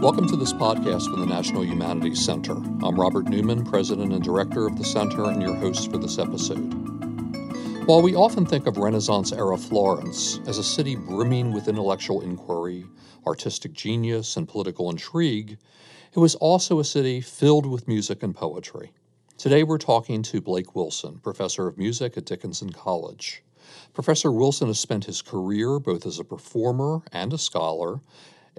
Welcome to this podcast from the National Humanities Center. I'm Robert Newman, President and Director of the Center, and your host for this episode. While we often think of Renaissance era Florence as a city brimming with intellectual inquiry, artistic genius, and political intrigue, it was also a city filled with music and poetry. Today we're talking to Blake Wilson, professor of music at Dickinson College. Professor Wilson has spent his career both as a performer and a scholar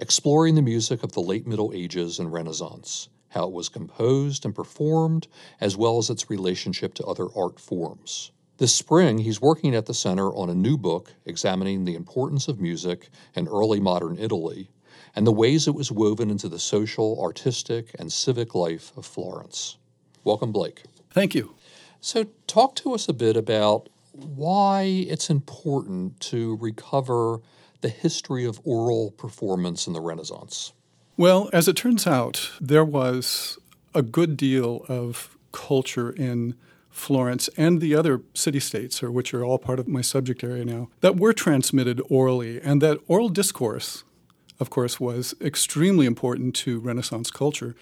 exploring the music of the late Middle Ages and Renaissance, how it was composed and performed, as well as its relationship to other art forms. This spring, he's working at the center on a new book examining the importance of music in early modern Italy and the ways it was woven into the social, artistic, and civic life of Florence. Welcome, Blake. Thank you. So, talk to us a bit about why it's important to recover the history of oral performance in the Renaissance? Well, as it turns out, there was a good deal of culture in Florence and the other city states, which are all part of my subject area now, that were transmitted orally, and that oral discourse, of course, was extremely important to Renaissance culture.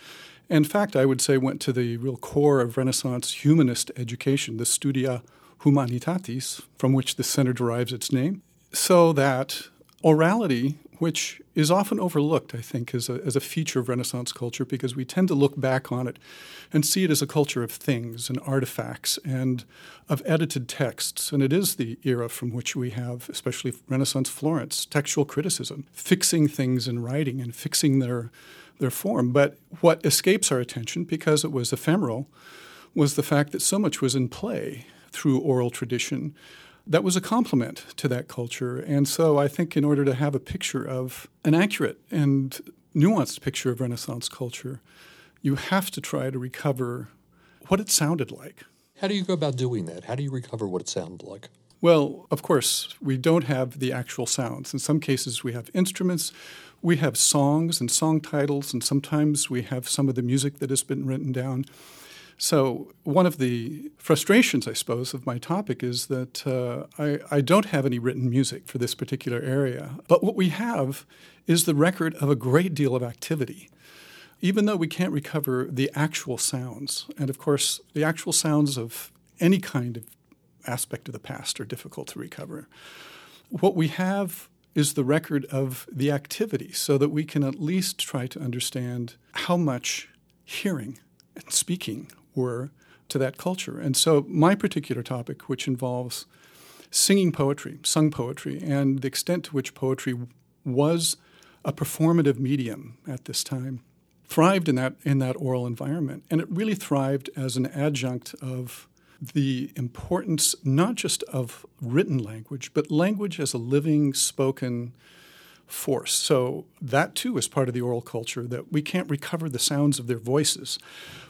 In fact, I would say went to the real core of Renaissance humanist education, the Studia Humanitatis, from which the center derives its name, so that orality, which is often overlooked, I think, as a, as a feature of Renaissance culture because we tend to look back on it and see it as a culture of things and artifacts and of edited texts. And it is the era from which we have, especially Renaissance Florence, textual criticism, fixing things in writing and fixing their, their form. But what escapes our attention, because it was ephemeral, was the fact that so much was in play through oral tradition that was a complement to that culture. And so I think in order to have a picture of an accurate and nuanced picture of Renaissance culture, you have to try to recover what it sounded like. How do you go about doing that? How do you recover what it sounded like? Well, of course, we don't have the actual sounds. In some cases, we have instruments, we have songs and song titles, and sometimes we have some of the music that has been written down. So, one of the frustrations, I suppose, of my topic is that uh, I, I, don't have any written music for this particular area. But what we have is the record of a great deal of activity, even though we can't recover the actual sounds. And of course, the actual sounds of any kind of aspect of the past are difficult to recover. What we have is the record of the activity so that we can at least try to understand how much hearing and speaking were to that culture. And so, my particular topic, which involves singing poetry, sung poetry, and the extent to which poetry was a performative medium at this time, thrived in that, in that oral environment. And it really thrived as an adjunct of the importance not just of written language, but language as a living, spoken force. So that too is part of the oral culture that we can't recover the sounds of their voices,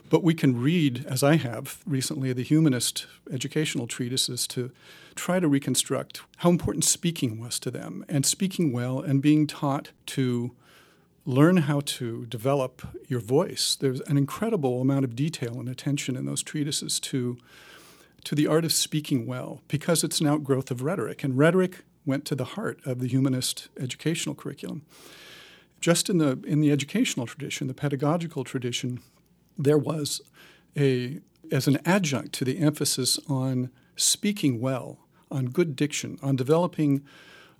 but we can read, as I have recently, the humanist educational treatises to try to reconstruct how important speaking was to them and speaking well and being taught to learn how to develop your voice. There's an incredible amount of detail and attention in those treatises to to the art of speaking well because it's an outgrowth of rhetoric and rhetoric went to the heart of the humanist educational curriculum. Just in the in the educational tradition, the pedagogical tradition, there was a as an adjunct to the emphasis on speaking well, on good diction, on developing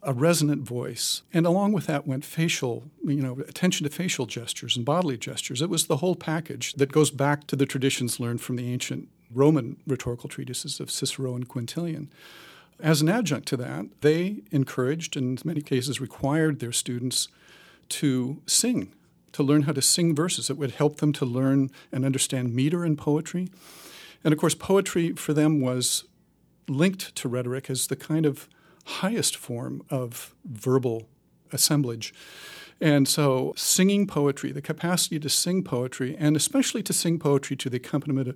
a resonant voice. And along with that went facial, you know, attention to facial gestures and bodily gestures. It was the whole package that goes back to the traditions learned from the ancient Roman rhetorical treatises of Cicero and Quintilian. As an adjunct to that, they encouraged and in many cases required their students to sing, to learn how to sing verses. It would help them to learn and understand meter in poetry. And of course, poetry for them was linked to rhetoric as the kind of highest form of verbal assemblage. And so, singing poetry, the capacity to sing poetry, and especially to sing poetry to the accompaniment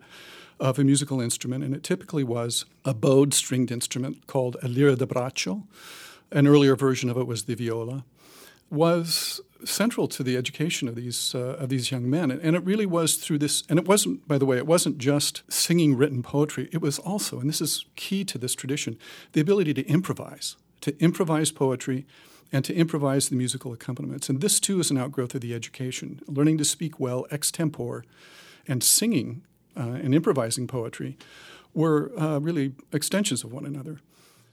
of a musical instrument, and it typically was a bowed stringed instrument called a lira da braccio. An earlier version of it was the viola, was central to the education of these uh, of these young men, and it really was through this. And it wasn't, by the way, it wasn't just singing written poetry. It was also, and this is key to this tradition, the ability to improvise, to improvise poetry, and to improvise the musical accompaniments. And this too is an outgrowth of the education. Learning to speak well extempore and singing and improvising poetry were uh, really extensions of one another.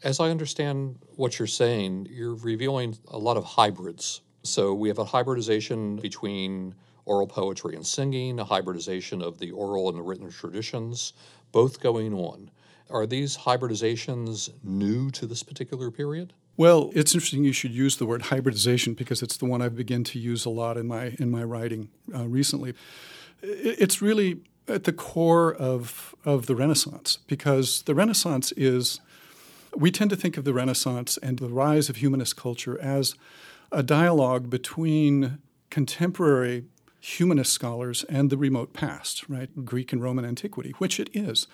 As I understand what you're saying, you're revealing a lot of hybrids. So we have a hybridization between oral poetry and singing, a hybridization of the oral and the written traditions, both going on. Are these hybridizations new to this particular period? Well, it's interesting you should use the word hybridization because it's the one I've begun to use a lot in my in my writing uh, recently. It's really at the core of of the Renaissance because the Renaissance is we tend to think of the Renaissance and the rise of humanist culture as a dialogue between contemporary humanist scholars and the remote past, right? Greek and Roman antiquity, which it is.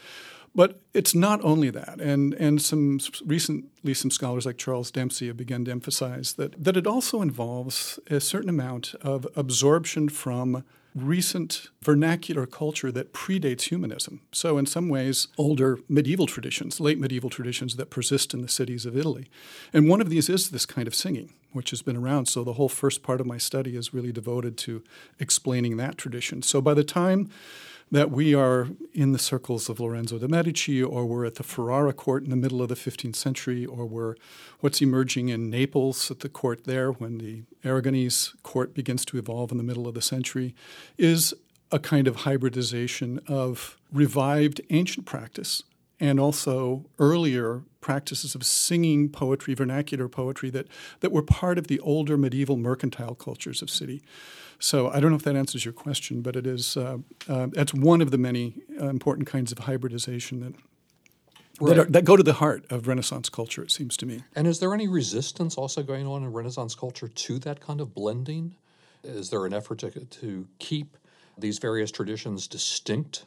But it's not only that, and and some recently some scholars like Charles Dempsey have begun to emphasize that that it also involves a certain amount of absorption from recent vernacular culture that predates humanism. So, in some ways, older medieval traditions, late medieval traditions that persist in the cities of Italy. And one of these is this kind of singing, which has been around. So, the whole first part of my study is really devoted to explaining that tradition. So, by the time that we are in the circles of Lorenzo de' Medici, or we're at the Ferrara court in the middle of the 15th century, or we're what's emerging in Naples at the court there when the Aragonese court begins to evolve in the middle of the century, is a kind of hybridization of revived ancient practice and also earlier practices of singing poetry, vernacular poetry, that, that were part of the older medieval mercantile cultures of city. So I don't know if that answers your question, but it is uh, uh, that's one of the many uh, important kinds of hybridization that Right. That, are, that, go to the heart of Renaissance culture, it seems to me. And is there any resistance also going on in Renaissance culture to that kind of blending? Is there an effort to, to keep these various traditions distinct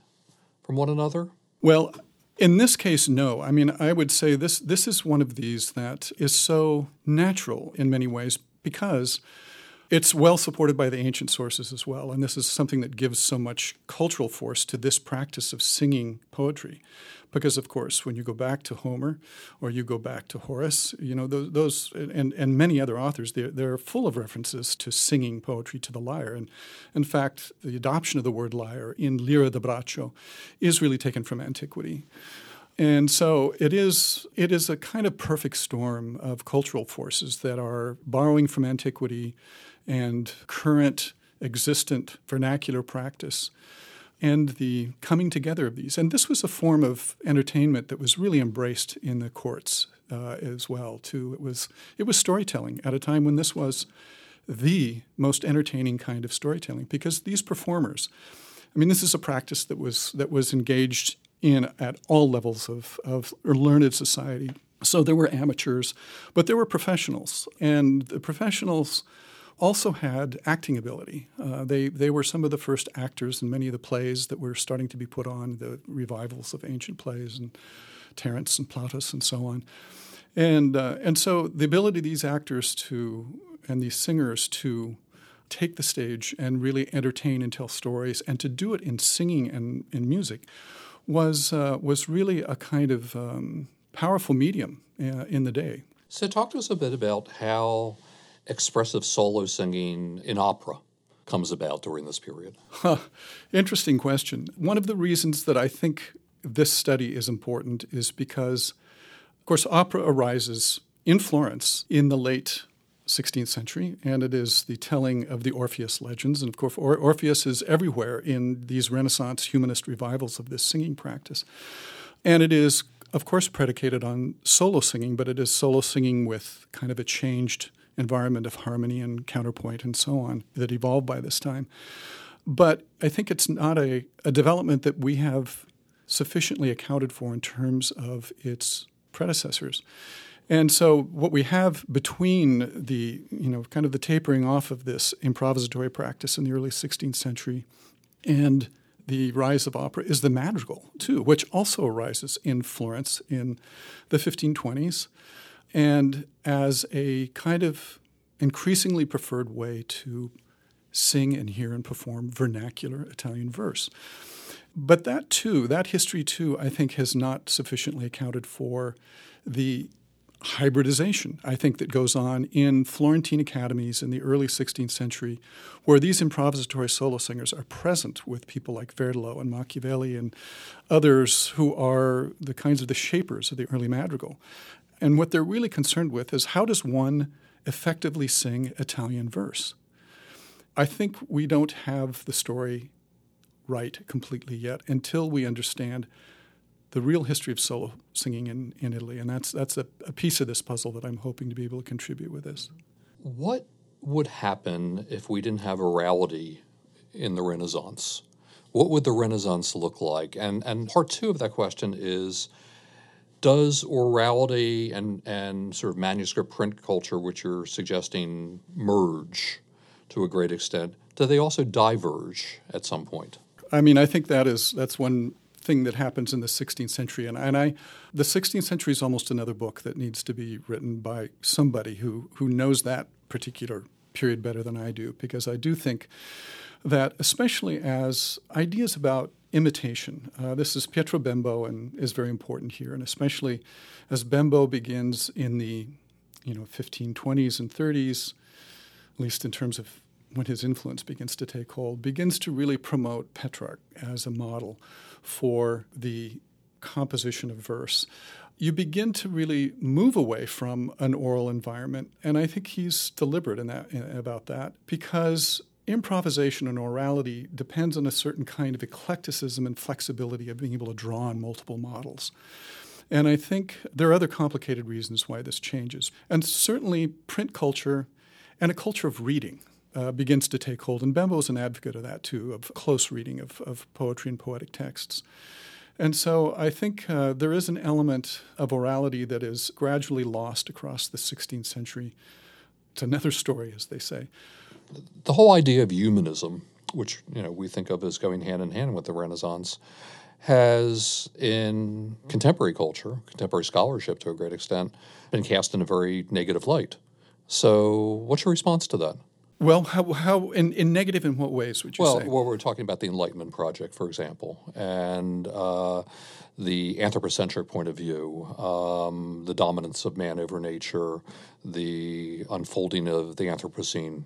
from one another? Well, in this case, no. I mean, I would say this this is one of these that is so natural in many ways because it's well supported by the ancient sources as well, and this is something that gives so much cultural force to this practice of singing poetry. Because, of course, when you go back to Homer or you go back to Horace, you know, those, those and, and many other authors, they're, they're full of references to singing poetry to the lyre. And in fact, the adoption of the word lyre in Lira da Braccio is really taken from antiquity. And so it is it is a kind of perfect storm of cultural forces that are borrowing from antiquity and current existent vernacular practice and the coming together of these. And this was a form of entertainment that was really embraced in the courts uh, as well. Too, it was it was storytelling at a time when this was the most entertaining kind of storytelling because these performers. I mean, this is a practice that was that was engaged in at all levels of, of learned society. So there were amateurs, but there were professionals, and the professionals also had acting ability. Uh, they, they were some of the first actors in many of the plays that were starting to be put on, the revivals of ancient plays and Terence and Plautus and so on. And, uh, and so the ability of these actors to and these singers to take the stage and really entertain and tell stories and to do it in singing and in music was, uh, was really a kind of um, powerful medium uh, in the day. So, talk to us a bit about how expressive solo singing in opera comes about during this period? Huh. Interesting question. One of the reasons that I think this study is important is because, of course, opera arises in Florence in the late 16th century, and it is the telling of the Orpheus legends. And of course, or- Orpheus is everywhere in these Renaissance humanist revivals of this singing practice. And it is, of course, predicated on solo singing, but it is solo singing with kind of a changed environment of harmony and counterpoint and so on that evolved by this time. But I think it's not a, a development that we have sufficiently accounted for in terms of its predecessors. And so what we have between the, you know, kind of the tapering off of this improvisatory practice in the early 16th century and the rise of opera is the madrigal, too, which also arises in Florence in the 1520s and as a kind of increasingly preferred way to sing and hear and perform vernacular Italian verse. But that too, that history too, I think has not sufficiently accounted for the hybridization, I think, that goes on in Florentine academies in the early 16th century, where these improvisatory solo singers are present with people like Verdelot and Machiavelli and others who are the kinds of the shapers of the early madrigal. And what they're really concerned with is how does one effectively sing Italian verse? I think we don't have the story right completely yet until we understand the real history of solo singing in, in Italy. And that's, that's a, a piece of this puzzle that I'm hoping to be able to contribute with this. What would happen if we didn't have orality in the Renaissance? What would the Renaissance look like? And, and part two of that question is does orality and, and sort of manuscript print culture, which you're suggesting, merge to a great extent? Do they also diverge at some point? I mean, I think that is that's one thing that happens in the 16th century. And, and I, the 16th century is almost another book that needs to be written by somebody who, who knows that particular period better than I do, because I do think that, especially as ideas about imitation, uh, this is Pietro Bembo and is very important here, and especially as Bembo begins in the you know 1520s and 30s, at least in terms of when his influence begins to take hold, begins to really promote Petrarch as a model for the composition of verse. You begin to really move away from an oral environment, and I think he's deliberate in that in, about that because improvisation and orality depends on a certain kind of eclecticism and flexibility of being able to draw on multiple models. And I think there are other complicated reasons why this changes. And certainly print culture and a culture of reading uh, begins to take hold. And Bembo is an advocate of that too, of close reading of, of poetry and poetic texts. And so I think uh, there is an element of orality that is gradually lost across the 16th century. It's another story, as they say. The whole idea of humanism, which you know we think of as going hand in hand with the Renaissance, has in contemporary culture, contemporary scholarship to a great extent, been cast in a very negative light. So, what's your response to that? Well, how, how in, in negative in what ways would you well, say? Well, we're talking about the Enlightenment Project, for example, and uh, the anthropocentric point of view, um, the dominance of man over nature, the unfolding of the Anthropocene.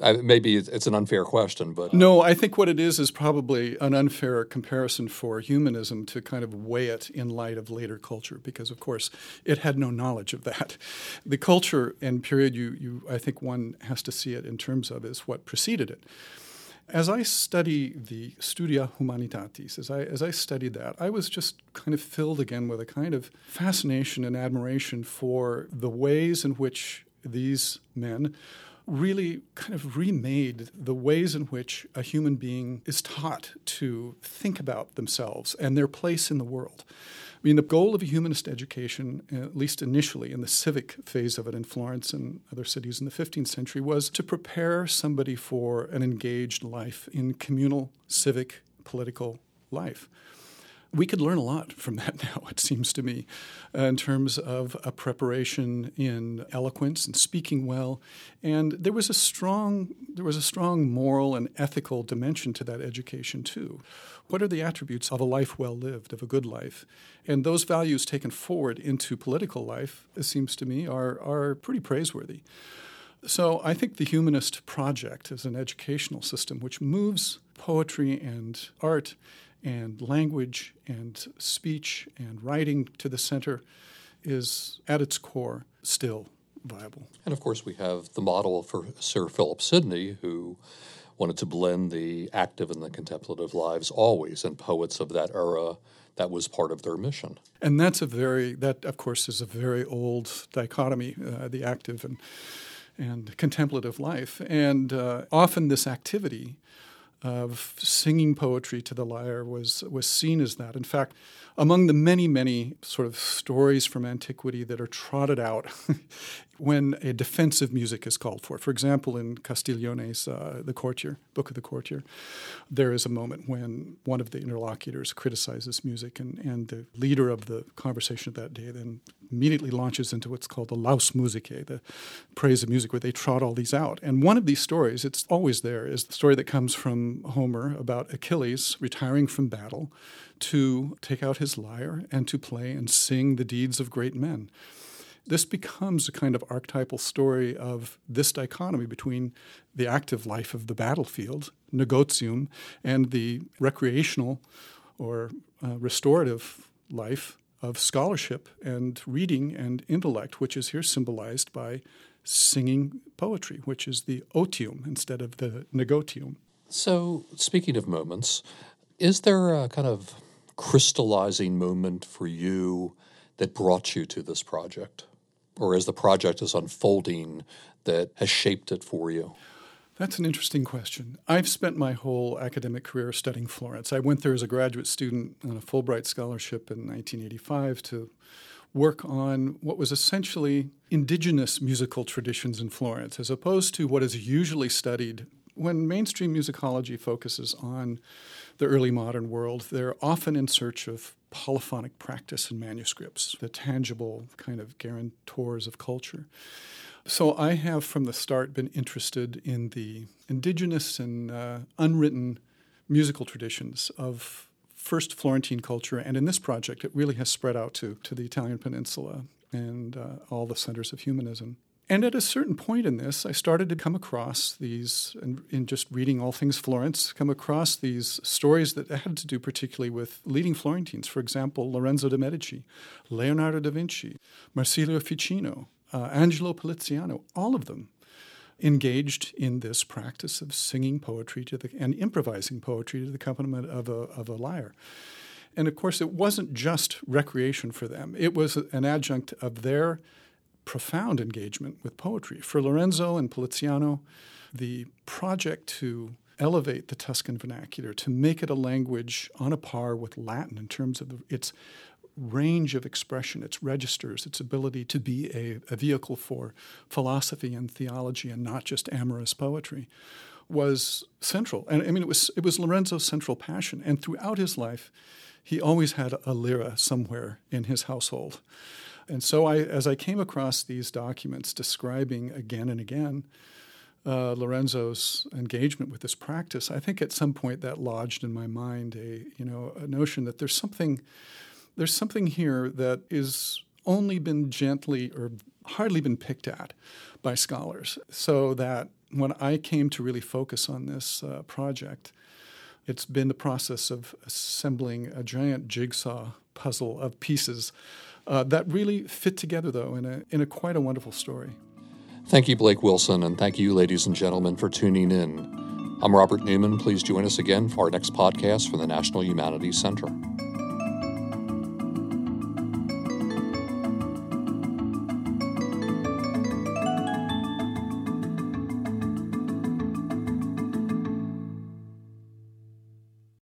I, maybe it's an unfair question, but no, I think what it is is probably an unfair comparison for humanism to kind of weigh it in light of later culture, because of course it had no knowledge of that. The culture and period you, you I think one has to see it in terms of is what preceded it. As I study the Studia Humanitatis, as I, as I studied that, I was just kind of filled again with a kind of fascination and admiration for the ways in which these men really kind of remade the ways in which a human being is taught to think about themselves and their place in the world. I mean, the goal of a humanist education, uh, at least initially in the civic phase of it in Florence and other cities in the 15th century, was to prepare somebody for an engaged life in communal, civic, political life we could learn a lot from that now, it seems to me, uh, in terms of a preparation in eloquence and speaking well. And there was a strong there was a strong moral and ethical dimension to that education too. What are the attributes of a life well lived, of a good life? And those values taken forward into political life, it seems to me, are are pretty praiseworthy. So I think the humanist project is an educational system which moves poetry and art and language and speech and writing to the center is at its core still viable. And of course, we have the model for Sir Philip Sidney, who wanted to blend the active and the contemplative lives always, and poets of that era. That was part of their mission. And that's a very, that of course is a very old dichotomy, uh, the active and, and contemplative life. And uh, often this activity of singing poetry to the lyre was, was seen as that. In fact, among the many, many sort of stories from antiquity that are trotted out when a defensive music is called for. For example, in Castiglione's uh, The Courtier, Book of the Courtier, there is a moment when one of the interlocutors criticizes music, and, and the leader of the conversation of that day then immediately launches into what's called the Laus Musicae, the praise of music, where they trot all these out. And one of these stories, it's always there, is the story that comes from Homer about Achilles retiring from battle to take out his lyre and to play and sing the deeds of great men. This becomes a kind of archetypal story of this dichotomy between the active life of the battlefield, negotium, and the recreational or uh, restorative life of scholarship and reading and intellect, which is here symbolized by singing poetry, which is the otium instead of the negotium. So, speaking of moments, is there a kind of crystallizing moment for you that brought you to this project? Or as the project is unfolding, that has shaped it for you? That's an interesting question. I've spent my whole academic career studying Florence. I went there as a graduate student on a Fulbright scholarship in 1985 to work on what was essentially indigenous musical traditions in Florence, as opposed to what is usually studied when mainstream musicology focuses on the early modern world. They're often in search of polyphonic practice and manuscripts, the tangible kind of guarantors of culture. So I have from the start been interested in the indigenous and uh, unwritten musical traditions of first Florentine culture, and in this project, it really has spread out to, to the Italian peninsula and uh, all the centers of humanism. And at a certain point in this, I started to come across these, and in just reading all things Florence, come across these stories that had to do particularly with leading Florentines. For example, Lorenzo de' Medici, Leonardo da Vinci, Marsilio Ficino, uh, Angelo Poliziano, all of them engaged in this practice of singing poetry to the, and improvising poetry to the accompaniment of a, of a lyre. And of course, it wasn't just recreation for them, it was an adjunct of their profound engagement with poetry. For Lorenzo and Poliziano, the project to elevate the Tuscan vernacular, to make it a language on a par with Latin in terms of its range of expression, its registers, its ability to be a, a vehicle for philosophy and theology and not just amorous poetry was central. And I mean, it was, it was Lorenzo's central passion. And throughout his life, he always had a lira somewhere in his household. And so, I, as I came across these documents describing again and again uh, Lorenzo's engagement with this practice, I think at some point that lodged in my mind a you know a notion that there's something there's something here that is only been gently or hardly been picked at by scholars. So that when I came to really focus on this uh, project, it's been the process of assembling a giant jigsaw puzzle of pieces uh, that really fit together, though, in a, in a quite a wonderful story. Thank you, Blake Wilson, and thank you, ladies and gentlemen, for tuning in. I'm Robert Newman. Please join us again for our next podcast from the National Humanities Center.